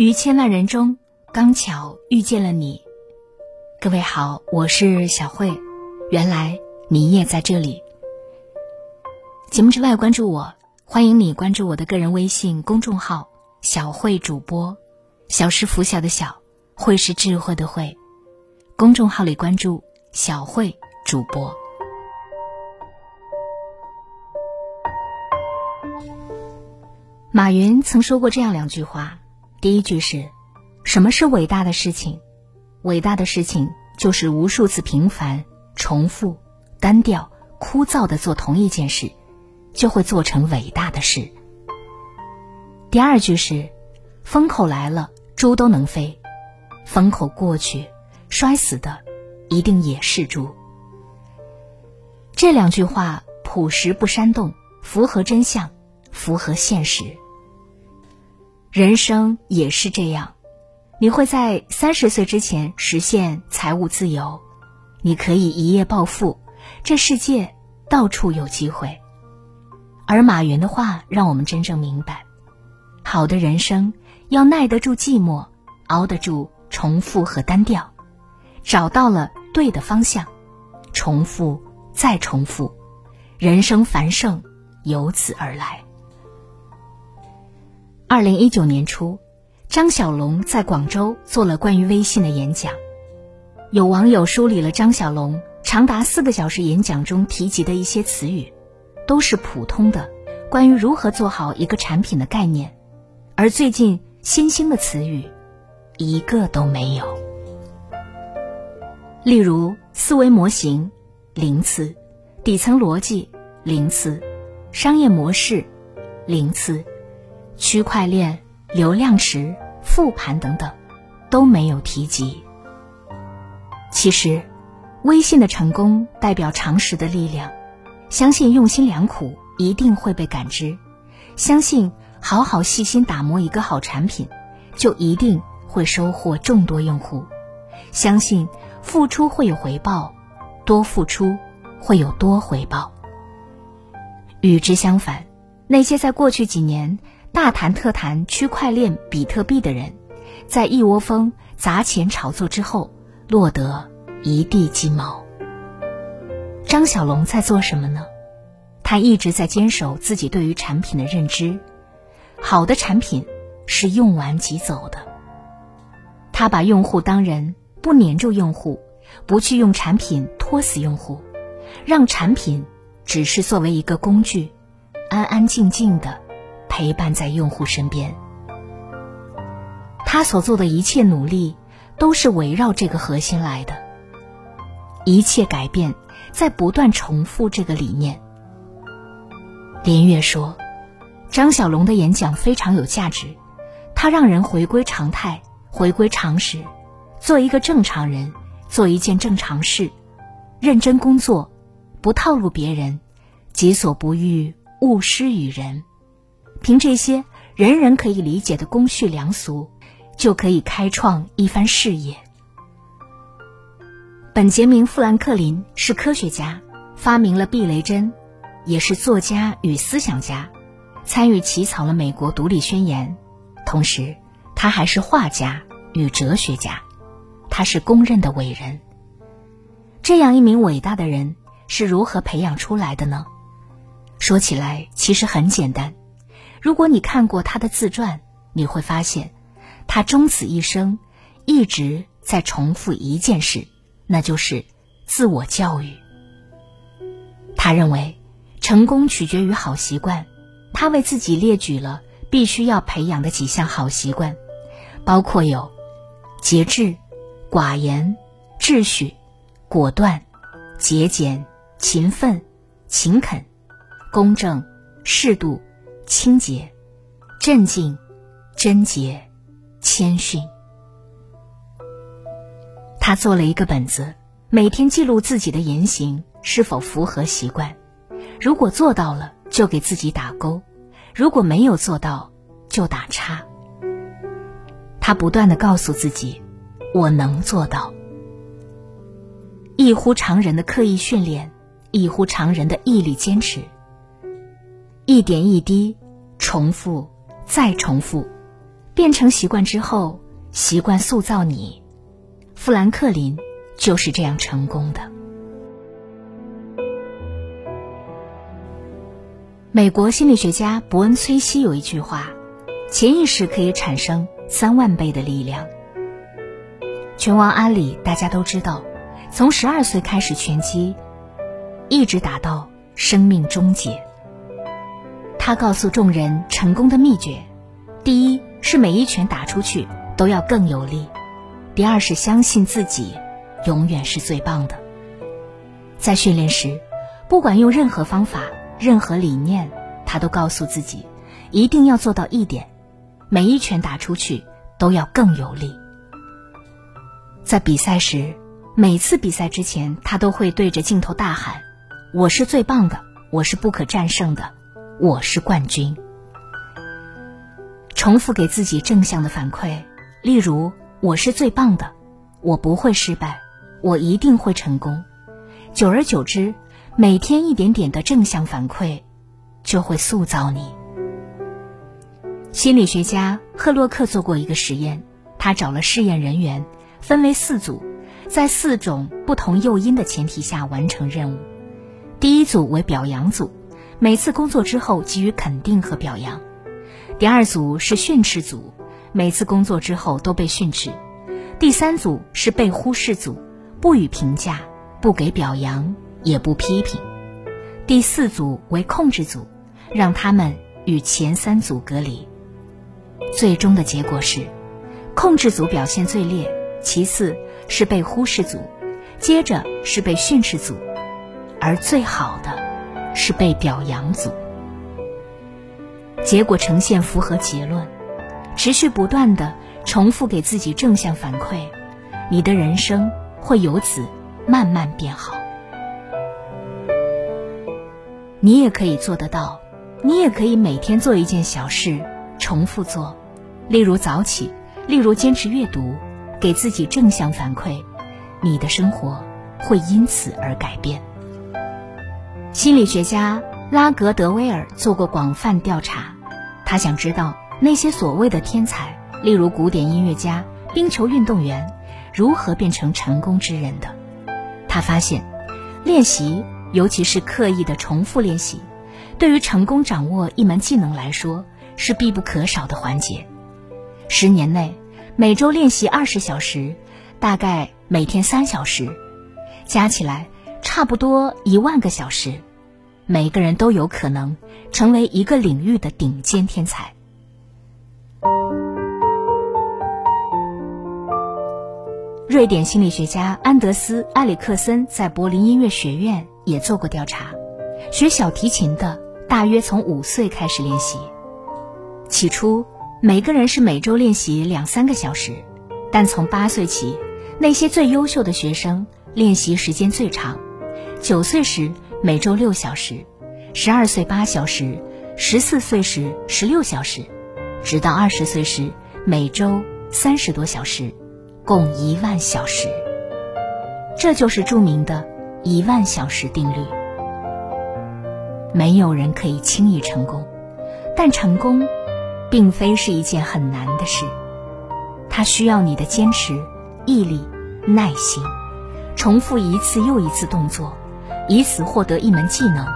于千万人中，刚巧遇见了你。各位好，我是小慧。原来你也在这里。节目之外，关注我，欢迎你关注我的个人微信公众号“小慧主播”。小是拂晓的小，慧是智慧的慧。公众号里关注“小慧主播”。马云曾说过这样两句话。第一句是：什么是伟大的事情？伟大的事情就是无数次平凡、重复、单调、枯燥的做同一件事，就会做成伟大的事。第二句是：风口来了，猪都能飞；风口过去，摔死的一定也是猪。这两句话朴实不煽动，符合真相，符合现实。人生也是这样，你会在三十岁之前实现财务自由，你可以一夜暴富，这世界到处有机会。而马云的话让我们真正明白，好的人生要耐得住寂寞，熬得住重复和单调，找到了对的方向，重复再重复，人生繁盛由此而来。二零一九年初，张小龙在广州做了关于微信的演讲。有网友梳理了张小龙长达四个小时演讲中提及的一些词语，都是普通的关于如何做好一个产品的概念，而最近新兴的词语，一个都没有。例如，思维模型零次，底层逻辑零次，商业模式零次。区块链、流量池、复盘等等，都没有提及。其实，微信的成功代表常识的力量，相信用心良苦一定会被感知，相信好好细心打磨一个好产品，就一定会收获众多用户，相信付出会有回报，多付出会有多回报。与之相反，那些在过去几年。大谈特谈区块链、比特币的人，在一窝蜂砸钱炒作之后，落得一地鸡毛。张小龙在做什么呢？他一直在坚守自己对于产品的认知：好的产品是用完即走的。他把用户当人，不黏住用户，不去用产品拖死用户，让产品只是作为一个工具，安安静静的。陪伴在用户身边，他所做的一切努力都是围绕这个核心来的。一切改变在不断重复这个理念。林月说：“张小龙的演讲非常有价值，他让人回归常态，回归常识，做一个正常人，做一件正常事，认真工作，不套路别人，己所不欲，勿施于人。”凭这些人人可以理解的公序良俗，就可以开创一番事业。本杰明·富兰克林是科学家，发明了避雷针，也是作家与思想家，参与起草了美国独立宣言。同时，他还是画家与哲学家，他是公认的伟人。这样一名伟大的人是如何培养出来的呢？说起来，其实很简单。如果你看过他的自传，你会发现，他终此一生一直在重复一件事，那就是自我教育。他认为，成功取决于好习惯。他为自己列举了必须要培养的几项好习惯，包括有节制、寡言、秩序、果断、节俭、勤奋、勤恳、公正、适度。清洁、镇静、贞洁、谦逊。他做了一个本子，每天记录自己的言行是否符合习惯。如果做到了，就给自己打勾；如果没有做到，就打叉。他不断的告诉自己：“我能做到。”异乎常人的刻意训练，异乎常人的毅力坚持，一点一滴。重复，再重复，变成习惯之后，习惯塑造你。富兰克林就是这样成功的。美国心理学家伯恩·崔西有一句话：“潜意识可以产生三万倍的力量。”拳王阿里大家都知道，从十二岁开始拳击，一直打到生命终结。他告诉众人成功的秘诀：第一是每一拳打出去都要更有力；第二是相信自己，永远是最棒的。在训练时，不管用任何方法。任何理念，他都告诉自己，一定要做到一点：每一拳打出去都要更有力。在比赛时，每次比赛之前，他都会对着镜头大喊：“我是最棒的，我是不可战胜的，我是冠军。”重复给自己正向的反馈，例如：“我是最棒的，我不会失败，我一定会成功。”久而久之。每天一点点的正向反馈，就会塑造你。心理学家赫洛克做过一个实验，他找了试验人员，分为四组，在四种不同诱因的前提下完成任务。第一组为表扬组，每次工作之后给予肯定和表扬；第二组是训斥组，每次工作之后都被训斥；第三组是被忽视组，不予评价，不给表扬。也不批评。第四组为控制组，让他们与前三组隔离。最终的结果是，控制组表现最烈，其次是被忽视组，接着是被训斥组，而最好的是被表扬组。结果呈现符合结论，持续不断的重复给自己正向反馈，你的人生会由此慢慢变好。你也可以做得到，你也可以每天做一件小事，重复做，例如早起，例如坚持阅读，给自己正向反馈，你的生活会因此而改变。心理学家拉格德威尔做过广泛调查，他想知道那些所谓的天才，例如古典音乐家、冰球运动员，如何变成成功之人的。他发现，练习。尤其是刻意的重复练习，对于成功掌握一门技能来说是必不可少的环节。十年内，每周练习二十小时，大概每天三小时，加起来差不多一万个小时。每个人都有可能成为一个领域的顶尖天才。瑞典心理学家安德斯·埃里克森在柏林音乐学院。也做过调查，学小提琴的大约从五岁开始练习。起初，每个人是每周练习两三个小时，但从八岁起，那些最优秀的学生练习时间最长。九岁时每周六小时，十二岁八小时，十四岁时十六小时，直到二十岁时每周三十多小时，共一万小时。这就是著名的。一万小时定律，没有人可以轻易成功，但成功，并非是一件很难的事，它需要你的坚持、毅力、耐心，重复一次又一次动作，以此获得一门技能，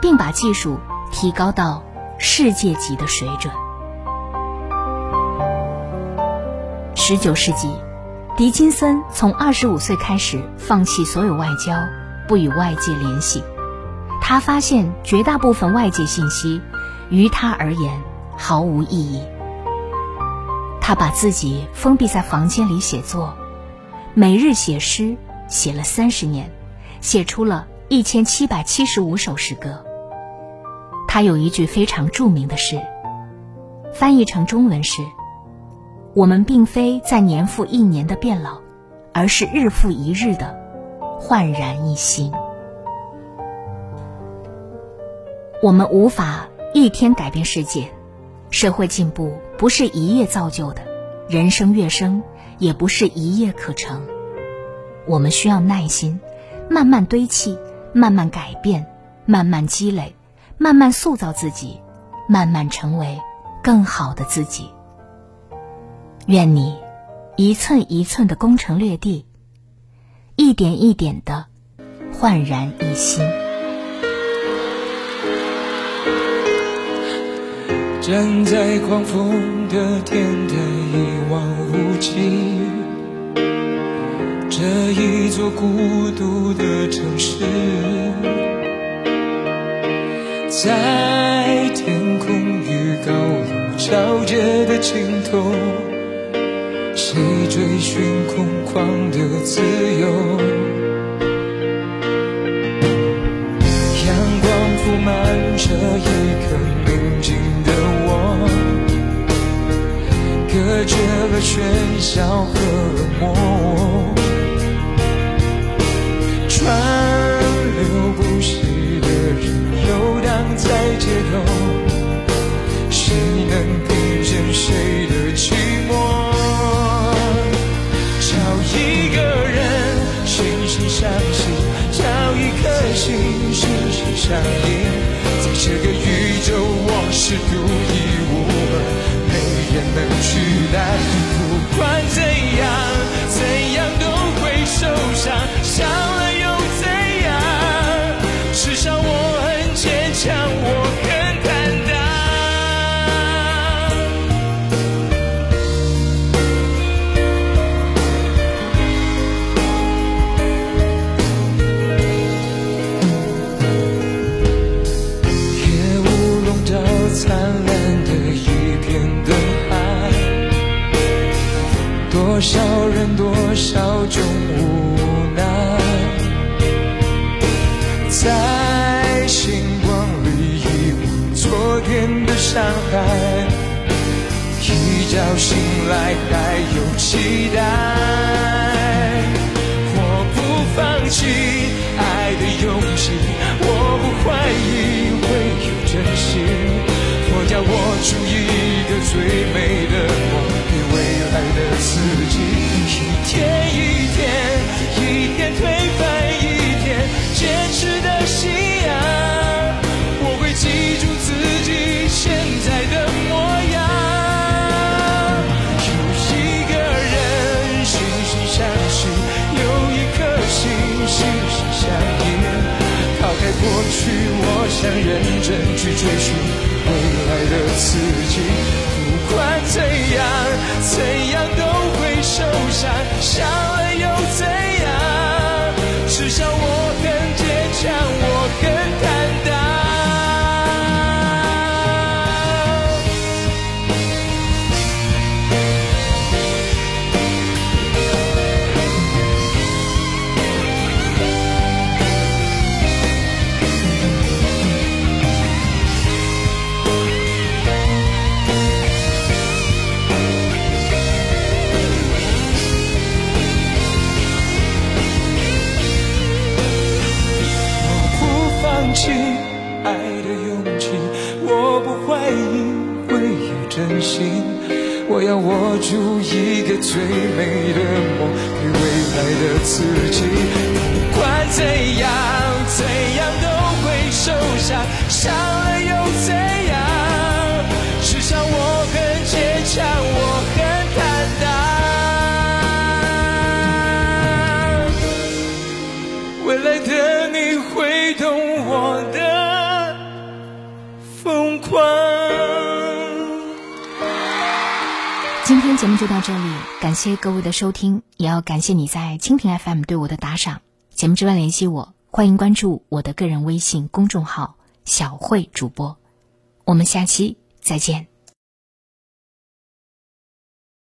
并把技术提高到世界级的水准。十九世纪。狄金森从二十五岁开始放弃所有外交，不与外界联系。他发现绝大部分外界信息，于他而言毫无意义。他把自己封闭在房间里写作，每日写诗，写了三十年，写出了一千七百七十五首诗歌。他有一句非常著名的诗，翻译成中文是。我们并非在年复一年的变老，而是日复一日的焕然一新。我们无法一天改变世界，社会进步不是一夜造就的，人生跃升也不是一夜可成。我们需要耐心，慢慢堆砌，慢慢改变，慢慢积累，慢慢塑造自己，慢慢成为更好的自己。愿你一寸一寸的攻城略地，一点一点的焕然一新。站在狂风的天台，一望无际，这一座孤独的城市，在天空与高楼交接的尽头，谁追寻空旷的自由？阳光铺满这一刻宁静的我，隔绝了喧嚣和冷漠。相印。在这个宇宙，我是独一多少种无奈，在星光里遗忘昨天的伤害，一觉醒来还有期待。我不放弃过去，我想认真去追寻未来的自己。不管怎样，怎样都会受伤，伤了不放弃爱的勇气，我不怀疑会有真心。我要握住一个最美的梦，给未来的自己。不管怎样，怎样都会受伤，伤了节目就到这里，感谢各位的收听，也要感谢你在蜻蜓 FM 对我的打赏。节目之外联系我，欢迎关注我的个人微信公众号“小慧主播”。我们下期再见。